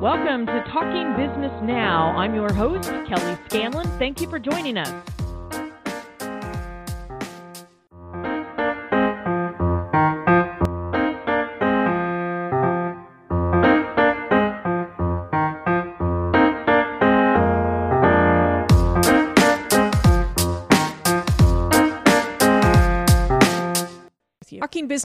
Welcome to Talking Business Now. I'm your host, Kelly Scanlon. Thank you for joining us.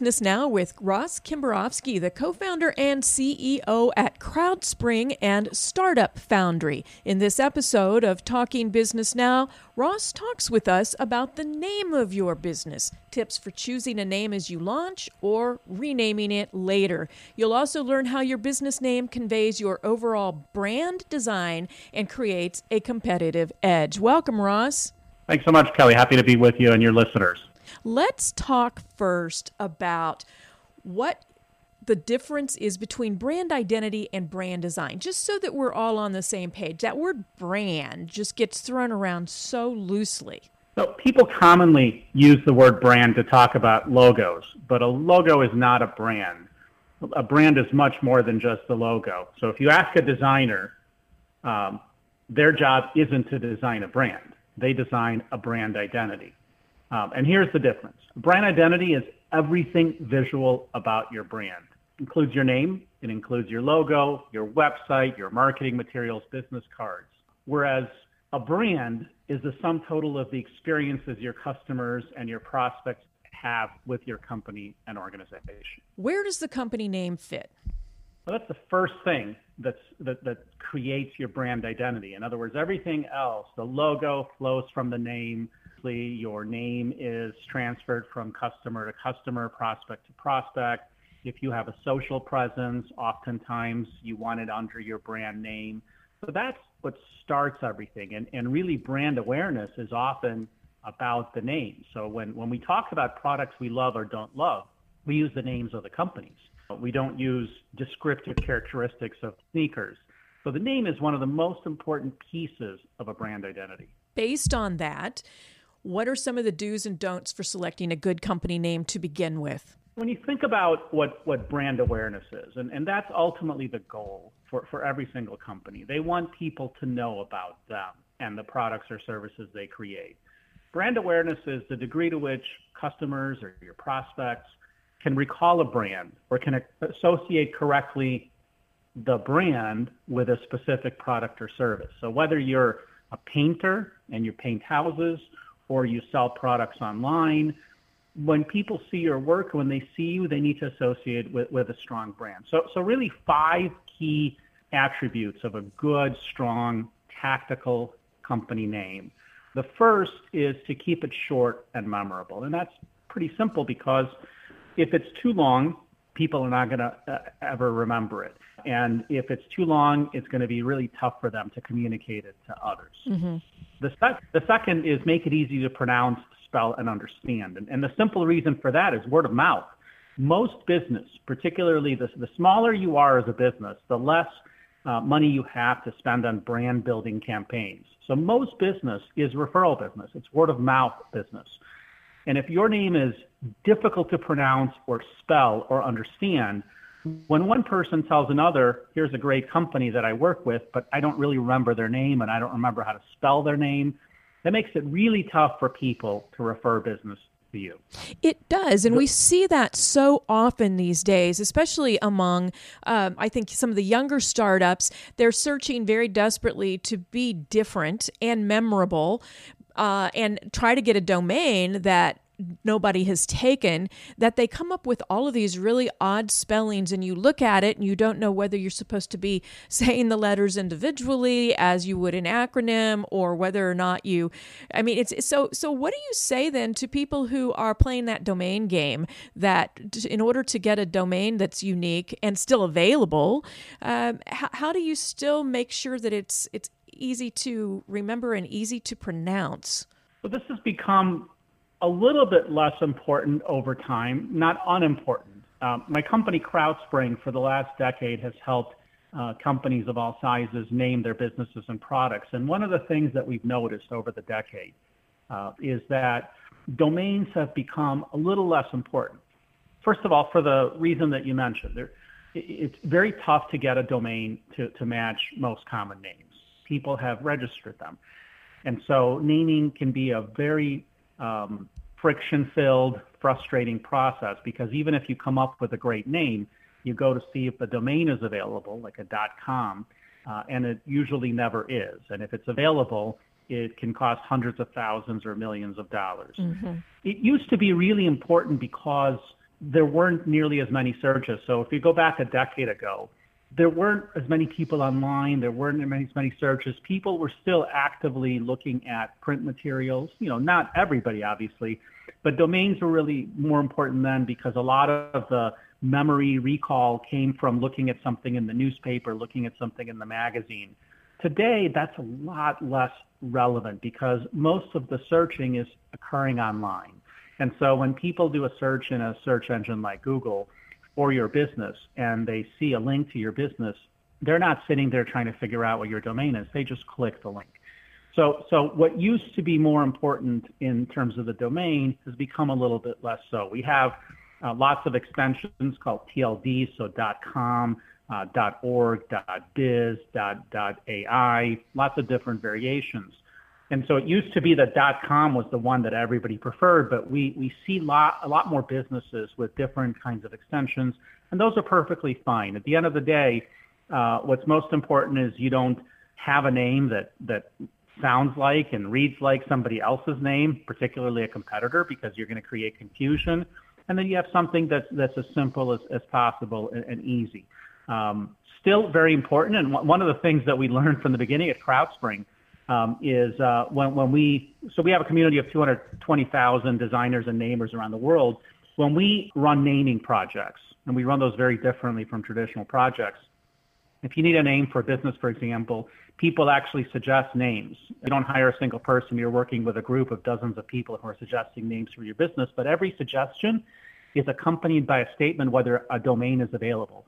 Business Now with Ross Kimbarovsky, the co founder and CEO at CrowdSpring and Startup Foundry. In this episode of Talking Business Now, Ross talks with us about the name of your business, tips for choosing a name as you launch or renaming it later. You'll also learn how your business name conveys your overall brand design and creates a competitive edge. Welcome, Ross. Thanks so much, Kelly. Happy to be with you and your listeners. Let's talk first about what the difference is between brand identity and brand design, just so that we're all on the same page. That word brand just gets thrown around so loosely. So people commonly use the word brand to talk about logos, but a logo is not a brand. A brand is much more than just the logo. So if you ask a designer, um, their job isn't to design a brand. They design a brand identity. Um, and here's the difference brand identity is everything visual about your brand. It includes your name, it includes your logo, your website, your marketing materials, business cards. Whereas a brand is the sum total of the experiences your customers and your prospects have with your company and organization. Where does the company name fit? Well, that's the first thing that's, that, that creates your brand identity. In other words, everything else, the logo flows from the name, your name is transferred from customer to customer, prospect to prospect. If you have a social presence, oftentimes you want it under your brand name. So that's what starts everything. And, and really, brand awareness is often about the name. So when, when we talk about products we love or don't love, we use the names of the companies. We don't use descriptive characteristics of sneakers. So the name is one of the most important pieces of a brand identity. Based on that, what are some of the do's and don'ts for selecting a good company name to begin with? When you think about what, what brand awareness is, and, and that's ultimately the goal for, for every single company, they want people to know about them and the products or services they create. Brand awareness is the degree to which customers or your prospects can recall a brand or can associate correctly the brand with a specific product or service. So whether you're a painter and you paint houses or you sell products online. When people see your work, when they see you, they need to associate with, with a strong brand. So, so really five key attributes of a good, strong, tactical company name. The first is to keep it short and memorable. And that's pretty simple because if it's too long, people are not going to uh, ever remember it. And if it's too long, it's going to be really tough for them to communicate it to others. Mm-hmm. The, sec- the second is make it easy to pronounce, spell, and understand. And, and the simple reason for that is word of mouth. Most business, particularly the, the smaller you are as a business, the less uh, money you have to spend on brand building campaigns. So most business is referral business. It's word of mouth business. And if your name is difficult to pronounce or spell or understand, when one person tells another, here's a great company that I work with, but I don't really remember their name and I don't remember how to spell their name, that makes it really tough for people to refer business to you. It does. And we see that so often these days, especially among, um, I think, some of the younger startups. They're searching very desperately to be different and memorable. Uh, and try to get a domain that nobody has taken that they come up with all of these really odd spellings and you look at it and you don't know whether you're supposed to be saying the letters individually as you would an acronym or whether or not you I mean it's so so what do you say then to people who are playing that domain game that in order to get a domain that's unique and still available um, how, how do you still make sure that it's it's easy to remember and easy to pronounce well, this has become a little bit less important over time, not unimportant. Um, my company, CrowdSpring, for the last decade has helped uh, companies of all sizes name their businesses and products. And one of the things that we've noticed over the decade uh, is that domains have become a little less important. First of all, for the reason that you mentioned, there, it's very tough to get a domain to, to match most common names. People have registered them. And so naming can be a very um, friction filled, frustrating process because even if you come up with a great name, you go to see if the domain is available, like a .com, uh, and it usually never is. And if it's available, it can cost hundreds of thousands or millions of dollars. Mm-hmm. It used to be really important because there weren't nearly as many searches. So if you go back a decade ago, there weren't as many people online. There weren't as many, as many searches. People were still actively looking at print materials. You know, not everybody, obviously, but domains were really more important then because a lot of the memory recall came from looking at something in the newspaper, looking at something in the magazine. Today, that's a lot less relevant because most of the searching is occurring online. And so when people do a search in a search engine like Google for your business and they see a link to your business, they're not sitting there trying to figure out what your domain is. They just click the link. So, so what used to be more important in terms of the domain has become a little bit less so. We have uh, lots of extensions called TLD, so .com, uh, .org, .biz, .ai, lots of different variations. And so it used to be that dot .com was the one that everybody preferred, but we, we see lot, a lot more businesses with different kinds of extensions, and those are perfectly fine. At the end of the day, uh, what's most important is you don't have a name that, that sounds like and reads like somebody else's name, particularly a competitor, because you're going to create confusion. And then you have something that's, that's as simple as, as possible and, and easy. Um, still very important. And one of the things that we learned from the beginning at CrowdSpring um, is uh, when, when we, so we have a community of 220,000 designers and namers around the world. When we run naming projects, and we run those very differently from traditional projects, if you need a name for a business, for example, people actually suggest names. You don't hire a single person, you're working with a group of dozens of people who are suggesting names for your business, but every suggestion is accompanied by a statement whether a domain is available.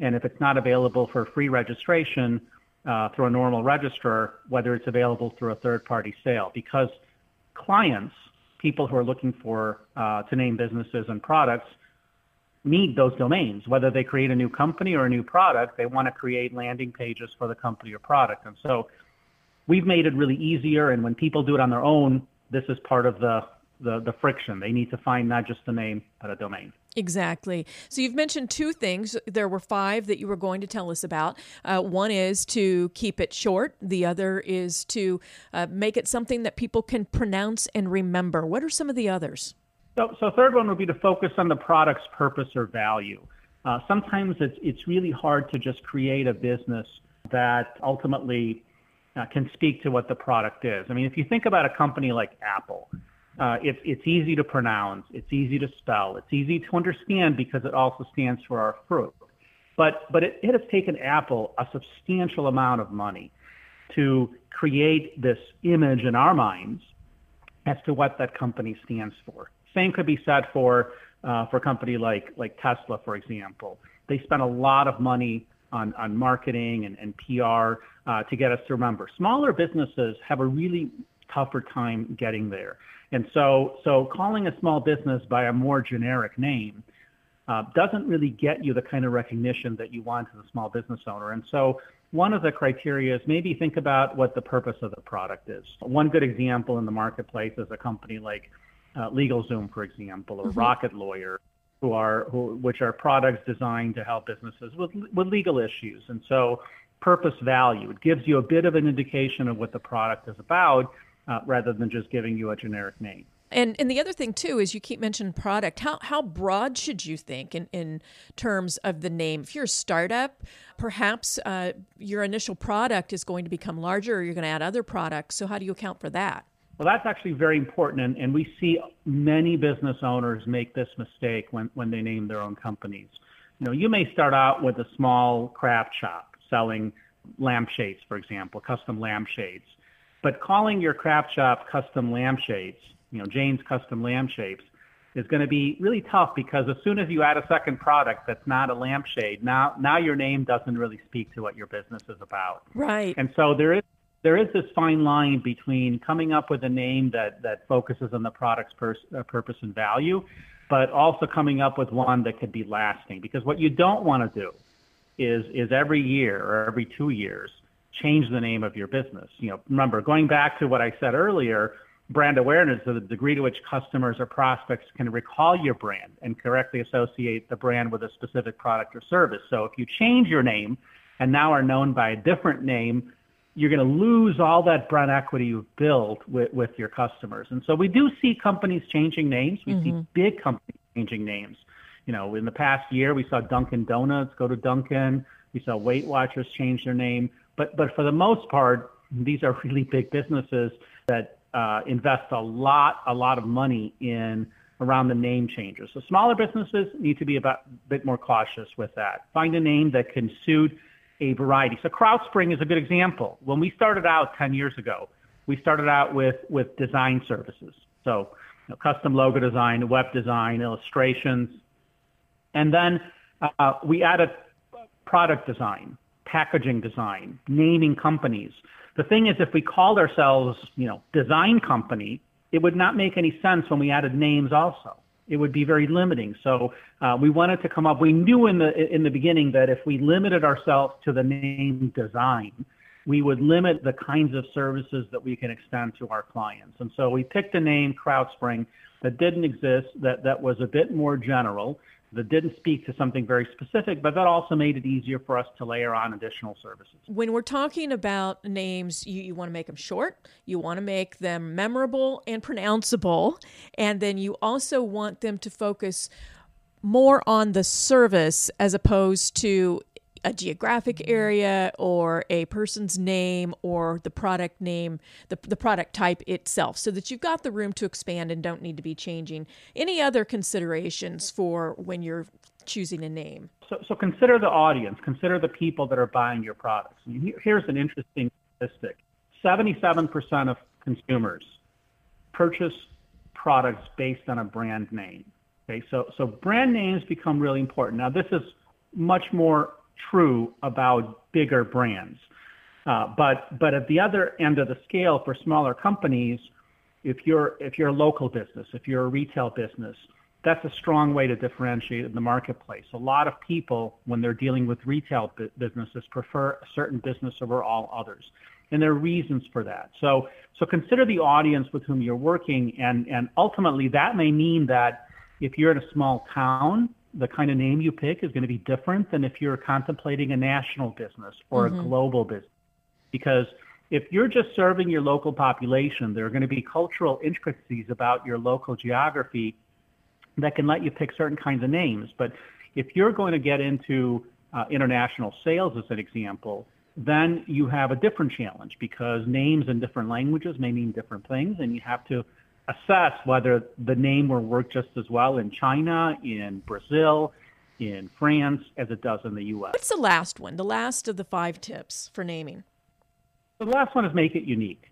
And if it's not available for free registration, uh, through a normal registrar, whether it's available through a third party sale, because clients, people who are looking for uh, to name businesses and products, need those domains. Whether they create a new company or a new product, they want to create landing pages for the company or product. And so we've made it really easier. And when people do it on their own, this is part of the, the, the friction. They need to find not just a name, but a domain. Exactly. So you've mentioned two things. There were five that you were going to tell us about. Uh, one is to keep it short. The other is to uh, make it something that people can pronounce and remember. What are some of the others? So, so third one would be to focus on the product's purpose or value. Uh, sometimes it's it's really hard to just create a business that ultimately uh, can speak to what the product is. I mean, if you think about a company like Apple, uh, it's it's easy to pronounce, it's easy to spell, it's easy to understand because it also stands for our fruit. But but it, it has taken Apple a substantial amount of money to create this image in our minds as to what that company stands for. Same could be said for uh, for a company like like Tesla, for example. They spent a lot of money on, on marketing and, and PR uh, to get us to remember. Smaller businesses have a really tougher time getting there. And so, so calling a small business by a more generic name uh, doesn't really get you the kind of recognition that you want as a small business owner. And so, one of the criteria is maybe think about what the purpose of the product is. One good example in the marketplace is a company like uh, LegalZoom, for example, or mm-hmm. Rocket Lawyer, who are who, which are products designed to help businesses with with legal issues. And so, purpose value it gives you a bit of an indication of what the product is about uh, rather than just giving you a generic name. And and the other thing too is you keep mentioning product. How how broad should you think in, in terms of the name? If you're a startup, perhaps uh, your initial product is going to become larger, or you're going to add other products. So how do you account for that? Well, that's actually very important, and, and we see many business owners make this mistake when when they name their own companies. You know, you may start out with a small craft shop selling lampshades, for example, custom lampshades but calling your craft shop custom lampshades, you know, Jane's custom lampshades, is going to be really tough because as soon as you add a second product that's not a lampshade, now now your name doesn't really speak to what your business is about. Right. And so there is there is this fine line between coming up with a name that that focuses on the product's pers- uh, purpose and value, but also coming up with one that could be lasting. Because what you don't want to do is is every year or every two years change the name of your business. You know, remember going back to what I said earlier, brand awareness is the degree to which customers or prospects can recall your brand and correctly associate the brand with a specific product or service. So if you change your name and now are known by a different name, you're going to lose all that brand equity you've built with, with your customers. And so we do see companies changing names. We mm-hmm. see big companies changing names. You know, in the past year, we saw Dunkin' Donuts go to Dunkin'. We saw Weight Watchers change their name. But but for the most part, these are really big businesses that uh, invest a lot a lot of money in around the name changes. So smaller businesses need to be about, a bit more cautious with that. Find a name that can suit a variety. So CrowdSpring is a good example. When we started out 10 years ago, we started out with with design services. So you know, custom logo design, web design, illustrations, and then uh, we added product design packaging design, naming companies. The thing is, if we called ourselves, you know, design company, it would not make any sense when we added names also. It would be very limiting. So uh, we wanted to come up. We knew in the in the beginning that if we limited ourselves to the name design, we would limit the kinds of services that we can extend to our clients. And so we picked a name, CrowdSpring, that didn't exist, that that was a bit more general that didn't speak to something very specific, but that also made it easier for us to layer on additional services. When we're talking about names, you, you want to make them short, you want to make them memorable and pronounceable, and then you also want them to focus more on the service as opposed to a geographic mm-hmm. area or a person's name or the product name, the, the product type itself, so that you've got the room to expand and don't need to be changing. Any other considerations for when you're choosing a name? So, so consider the audience, consider the people that are buying your products. Here's an interesting statistic 77% of consumers purchase products based on a brand name. Okay, so, so brand names become really important. Now, this is much more true about bigger brands. Uh, but but at the other end of the scale, for smaller companies, if you're if you're a local business, if you're a retail business, that's a strong way to differentiate in the marketplace. A lot of people, when they're dealing with retail businesses, prefer a certain business over all others, and there are reasons for that. So so consider the audience with whom you're working, and and ultimately that may mean that if you're in a small town the kind of name you pick is going to be different than if you're contemplating a national business or mm-hmm. a global business. Because if you're just serving your local population, there are going to be cultural intricacies about your local geography that can let you pick certain kinds of names. But if you're going to get into uh, international sales, as an example, then you have a different challenge because names in different languages may mean different things, and you have to assess whether the name will work just as well in China, in Brazil, in France as it does in the US. What's the last one? The last of the five tips for naming? The last one is make it unique.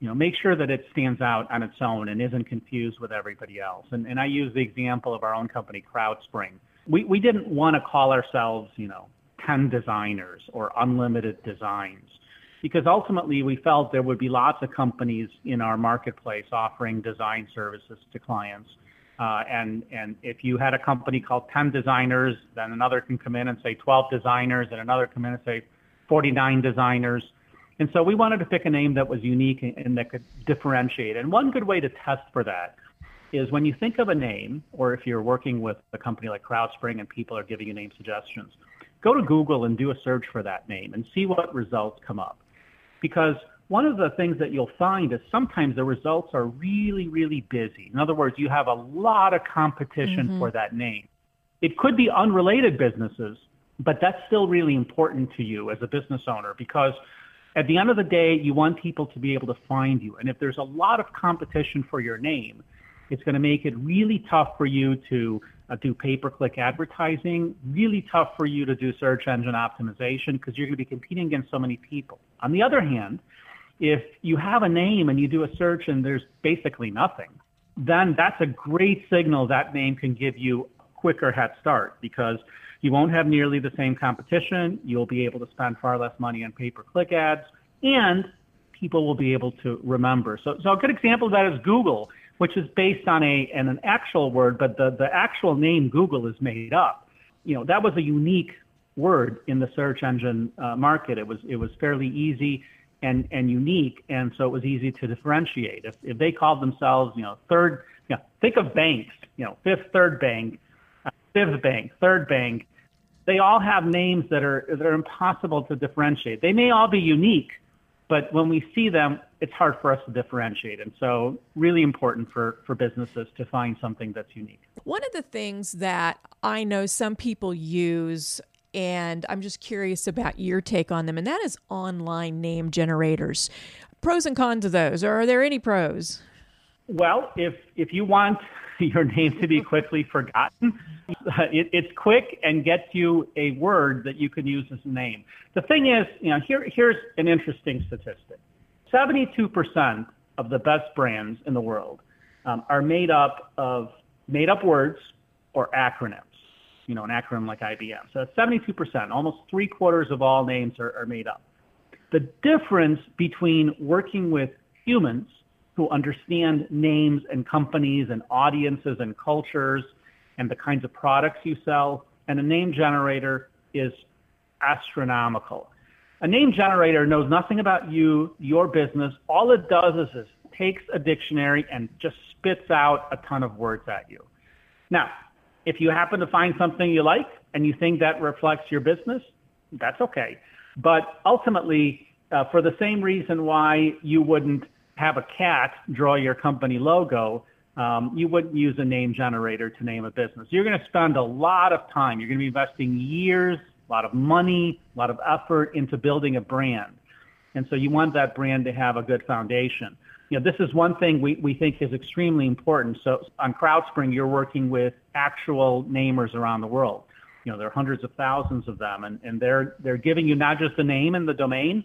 You know, make sure that it stands out on its own and isn't confused with everybody else. And, and I use the example of our own company, CrowdSpring. We, we didn't want to call ourselves, you know, 10 designers or unlimited designs because ultimately we felt there would be lots of companies in our marketplace offering design services to clients. Uh, and and if you had a company called 10 designers, then another can come in and say 12 designers, and another come in and say 49 designers. And so we wanted to pick a name that was unique and, and that could differentiate. And one good way to test for that is when you think of a name, or if you're working with a company like CrowdSpring and people are giving you name suggestions, go to Google and do a search for that name and see what results come up because one of the things that you'll find is sometimes the results are really, really busy. In other words, you have a lot of competition mm-hmm. for that name. It could be unrelated businesses, but that's still really important to you as a business owner because at the end of the day, you want people to be able to find you. And if there's a lot of competition for your name, it's going to make it really tough for you to uh, do pay-per-click advertising, really tough for you to do search engine optimization because you're going to be competing against so many people. On the other hand, if you have a name and you do a search and there's basically nothing, then that's a great signal that name can give you a quicker head start because you won't have nearly the same competition. You'll be able to spend far less money on pay-per-click ads and people will be able to remember. So, so a good example of that is Google which is based on a an, an actual word, but the, the actual name Google is made up. You know, that was a unique word in the search engine uh, market. It was it was fairly easy and and unique, and so it was easy to differentiate. If if they called themselves, you know, third, you know, think of banks, you know, fifth third bank, uh, fifth bank, third bank. They all have names that are that are impossible to differentiate. They may all be unique, but when we see them, it's hard for us to differentiate. And so, really important for, for businesses to find something that's unique. One of the things that I know some people use, and I'm just curious about your take on them, and that is online name generators. Pros and cons of those, or are there any pros? Well, if if you want your name to be quickly forgotten, it, it's quick and gets you a word that you can use as a name. The thing is, you know, here here's an interesting statistic: 72% of the best brands in the world um, are made up of made up words or acronyms. You know, an acronym like IBM. So 72%, almost three quarters of all names are, are made up. The difference between working with humans who understand names and companies and audiences and cultures and the kinds of products you sell, and a name generator is astronomical. A name generator knows nothing about you, your business. All it does is it takes a dictionary and just spits out a ton of words at you. Now, if you happen to find something you like and you think that reflects your business, that's okay. But ultimately, uh, for the same reason why you wouldn't have a cat draw your company logo, um, you wouldn't use a name generator to name a business. You're going to spend a lot of time. You're going to be investing years, a lot of money, a lot of effort into building a brand. And so you want that brand to have a good foundation. You know, this is one thing we, we think is extremely important. So on CrowdSpring, you're working with actual namers around the world. You know, there are hundreds of thousands of them, and, and they're, they're giving you not just the name and the domain,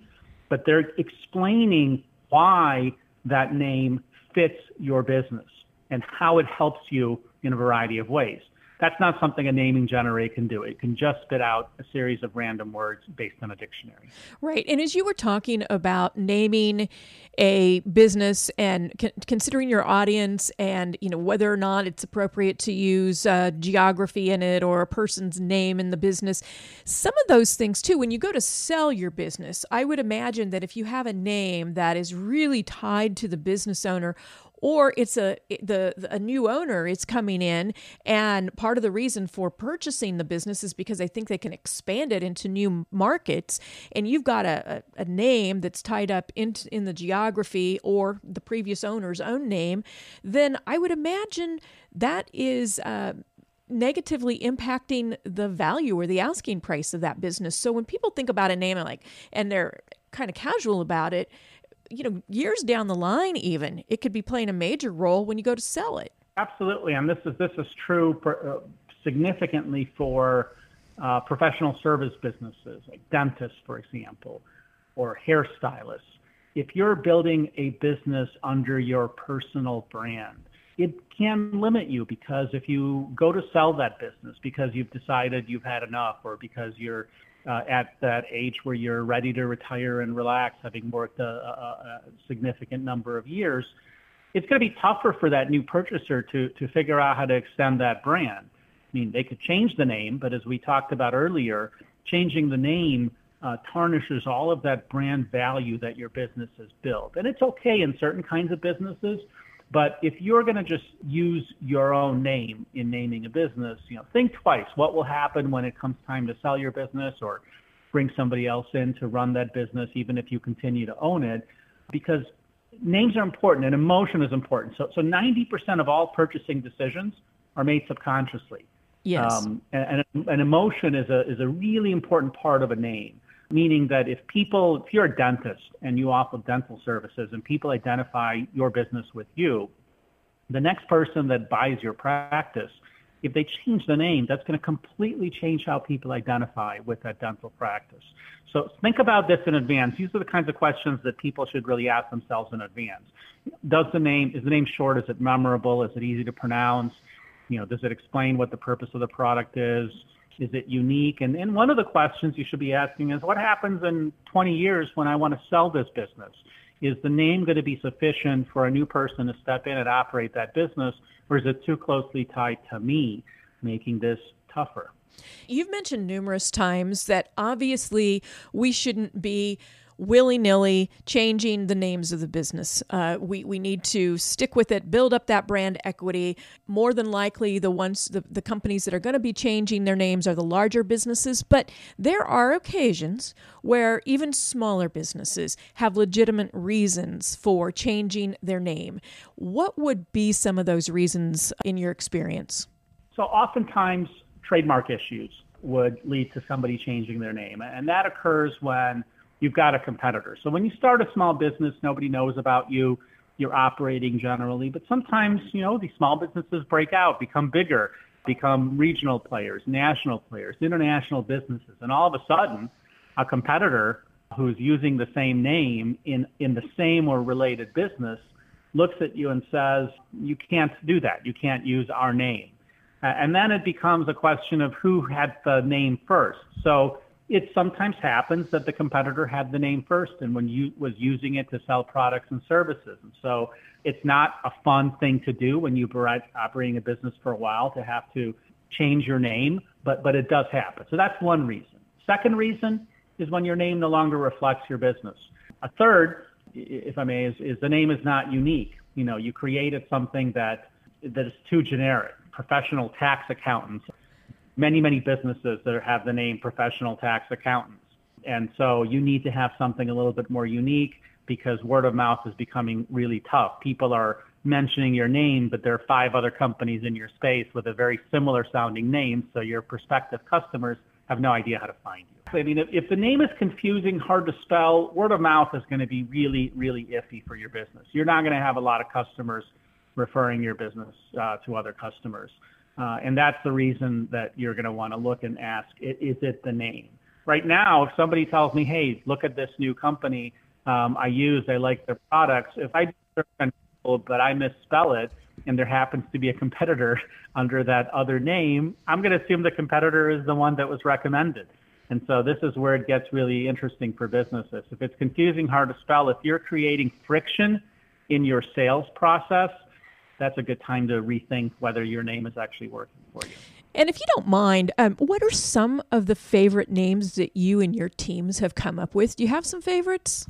but they're explaining why that name fits your business and how it helps you in a variety of ways. That's not something a naming generator can do. It can just spit out a series of random words based on a dictionary. Right. And as you were talking about naming a business and considering your audience and you know whether or not it's appropriate to use uh, geography in it or a person's name in the business, some of those things too. When you go to sell your business, I would imagine that if you have a name that is really tied to the business owner or it's a the, a new owner is coming in and part of the reason for purchasing the business is because they think they can expand it into new markets and you've got a, a, a name that's tied up in, in the geography or the previous owner's own name then i would imagine that is uh, negatively impacting the value or the asking price of that business. So when people think about a name and like and they're kind of casual about it, you know, years down the line, even it could be playing a major role when you go to sell it. Absolutely, and this is this is true uh, significantly for uh, professional service businesses like dentists, for example, or hairstylists. If you're building a business under your personal brand, it can limit you because if you go to sell that business because you've decided you've had enough or because you're uh, at that age where you're ready to retire and relax, having worked a, a, a significant number of years, it's going to be tougher for that new purchaser to to figure out how to extend that brand. I mean, they could change the name, but as we talked about earlier, changing the name uh, tarnishes all of that brand value that your business has built. And it's okay in certain kinds of businesses, but if you're going to just use your own name in naming a business, you know, think twice. What will happen when it comes time to sell your business or bring somebody else in to run that business, even if you continue to own it? Because names are important and emotion is important. So, so 90% of all purchasing decisions are made subconsciously. Yes. Um, and, and, and emotion is a, is a really important part of a name meaning that if people, if you're a dentist and you offer dental services and people identify your business with you, the next person that buys your practice, if they change the name, that's going to completely change how people identify with that dental practice. So think about this in advance. These are the kinds of questions that people should really ask themselves in advance. Does the name, is the name short? Is it memorable? Is it easy to pronounce? You know, does it explain what the purpose of the product is? Is it unique? And, and one of the questions you should be asking is what happens in 20 years when I want to sell this business? Is the name going to be sufficient for a new person to step in and operate that business, or is it too closely tied to me, making this tougher. You've mentioned numerous times that obviously we shouldn't be willy nilly changing the names of the business. Uh, we, we need to stick with it, build up that brand equity. More than likely, the ones the, the companies that are going to be changing their names are the larger businesses, but there are occasions where even smaller businesses have legitimate reasons for changing their name. What would be some of those reasons in your experience? So, oftentimes, trademark issues would lead to somebody changing their name. And that occurs when you've got a competitor. So when you start a small business, nobody knows about you. You're operating generally, but sometimes, you know, these small businesses break out, become bigger, become regional players, national players, international businesses. And all of a sudden, a competitor who's using the same name in, in the same or related business looks at you and says, you can't do that. You can't use our name. And then it becomes a question of who had the name first. So it sometimes happens that the competitor had the name first and when you was using it to sell products and services. And so it's not a fun thing to do when you've been operating a business for a while to have to change your name, but but it does happen. So that's one reason. Second reason is when your name no longer reflects your business. A third, if I may, is, is the name is not unique. You know, you created something that that is too generic. Professional tax accountants many, many businesses that have the name professional tax accountants. And so you need to have something a little bit more unique because word of mouth is becoming really tough. People are mentioning your name, but there are five other companies in your space with a very similar sounding name. So your prospective customers have no idea how to find you. I mean, if, if the name is confusing, hard to spell, word of mouth is going to be really, really iffy for your business. You're not going to have a lot of customers referring your business uh, to other customers. Uh, and that's the reason that you're going to want to look and ask, is it the name? Right now, if somebody tells me, hey, look at this new company um, I use, I like their products, if I search, but I misspell it and there happens to be a competitor under that other name, I'm going to assume the competitor is the one that was recommended. And so this is where it gets really interesting for businesses. If it's confusing, hard to spell, if you're creating friction in your sales process, that's a good time to rethink whether your name is actually working for you. And if you don't mind, um, what are some of the favorite names that you and your teams have come up with? Do you have some favorites?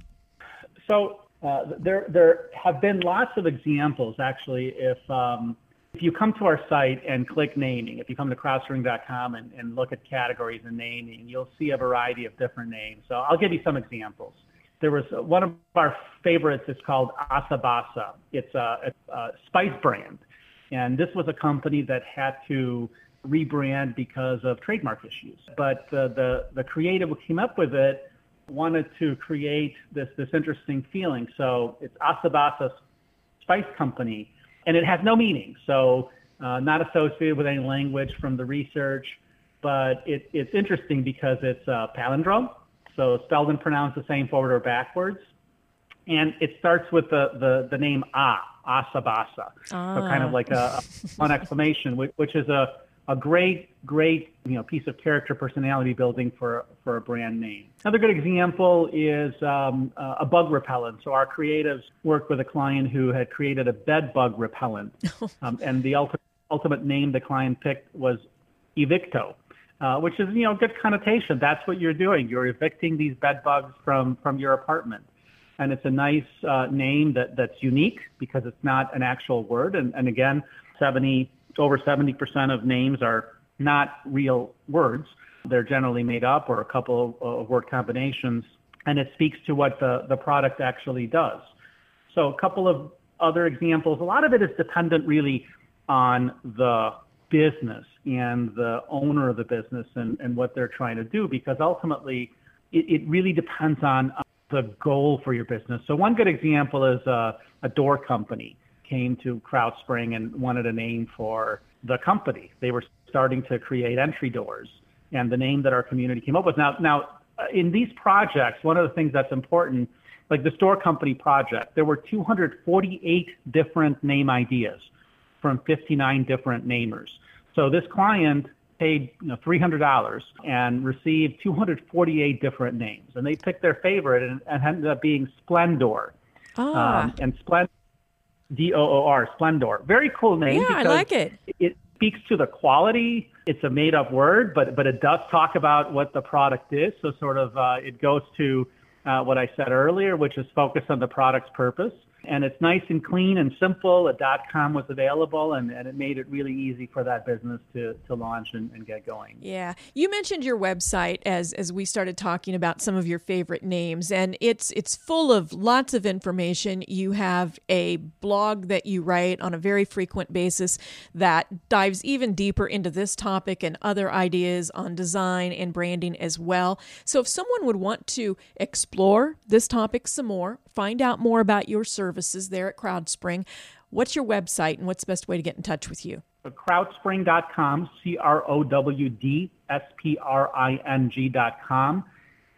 So uh, there, there have been lots of examples. Actually, if um, if you come to our site and click naming, if you come to crowdsourcing.com and, and look at categories and naming, you'll see a variety of different names. So I'll give you some examples there was one of our favorites. It's called Asabasa. It's a, a, spice brand, and this was a company that had to rebrand because of trademark issues. But uh, the the creative who came up with it wanted to create this this interesting feeling. So it's Asabasa Spice Company, and it has no meaning. So uh, not associated with any language from the research, but it, it's interesting because it's a palindrome so spelled and pronounced the same forward or backwards. And it starts with the, the, the name Ah, Asabasa. Ah. So kind of like a, a exclamation, which, which is a, a great, great you know, piece of character personality building for, for a brand name. Another good example is um, a bug repellent. So our creatives worked with a client who had created a bed bug repellent. um, and the ultimate, ultimate name the client picked was Evicto uh, which is you know good connotation. That's what you're doing. You're evicting these bed bugs from from your apartment, and it's a nice uh, name that that's unique because it's not an actual word. And, and again, 70 over 70 percent of names are not real words. They're generally made up or a couple of word combinations, and it speaks to what the the product actually does. So a couple of other examples. A lot of it is dependent really on the business and the owner of the business and, and what they're trying to do because ultimately it, it really depends on the goal for your business. So one good example is a, a door company came to CrowdSpring and wanted a name for the company. They were starting to create entry doors and the name that our community came up with. Now, now uh, in these projects, one of the things that's important, like the store company project, there were 248 different name ideas from 59 different namers. So this client paid you know, $300 and received 248 different names, and they picked their favorite, and, and ended up being Splendoor. Ah. Um, and Splendoor, D O O R, Splendoor. Very cool name. Yeah, I like it. It speaks to the quality. It's a made up word, but, but it does talk about what the product is. So, sort of, uh, it goes to uh, what I said earlier, which is focus on the product's purpose and it's nice and clean and simple. A dot com was available, and, and it made it really easy for that business to, to launch and, and get going. Yeah, you mentioned your website as as we started talking about some of your favorite names, and it's it's full of lots of information. You have a blog that you write on a very frequent basis that dives even deeper into this topic and other ideas on design and branding as well. So, if someone would want to explore this topic some more, find out more about your services there at CrowdSpring. What's your website and what's the best way to get in touch with you? Crowdspring.com, C R O W D S P R I N G.com.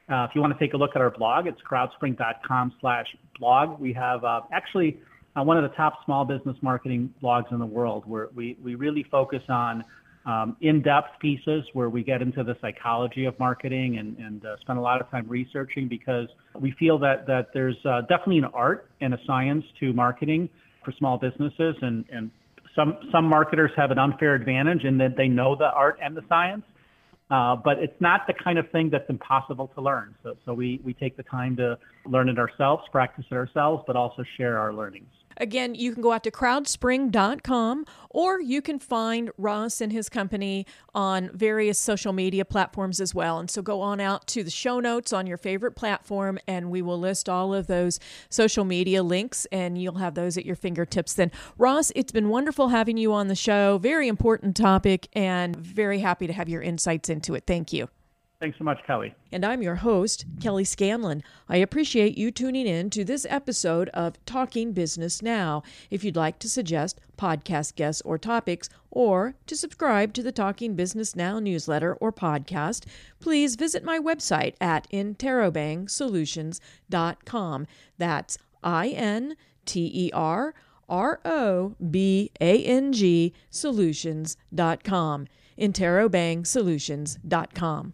Uh, if you want to take a look at our blog, it's crowdspring.com slash blog. We have uh, actually uh, one of the top small business marketing blogs in the world where we, we really focus on um, in-depth pieces where we get into the psychology of marketing and, and uh, spend a lot of time researching because we feel that, that there's uh, definitely an art and a science to marketing for small businesses and, and some, some marketers have an unfair advantage in that they know the art and the science, uh, but it's not the kind of thing that's impossible to learn. So, so we, we take the time to learn it ourselves, practice it ourselves, but also share our learnings. Again, you can go out to crowdspring.com or you can find Ross and his company on various social media platforms as well. And so go on out to the show notes on your favorite platform and we will list all of those social media links and you'll have those at your fingertips then. Ross, it's been wonderful having you on the show. Very important topic and very happy to have your insights into it. Thank you. Thanks so much, Kelly. And I'm your host, Kelly Scanlon. I appreciate you tuning in to this episode of Talking Business Now. If you'd like to suggest podcast guests or topics, or to subscribe to the Talking Business Now newsletter or podcast, please visit my website at interrobangsolutions.com. That's I N T E R R O B A N G solutions.com. interrobangsolutions.com.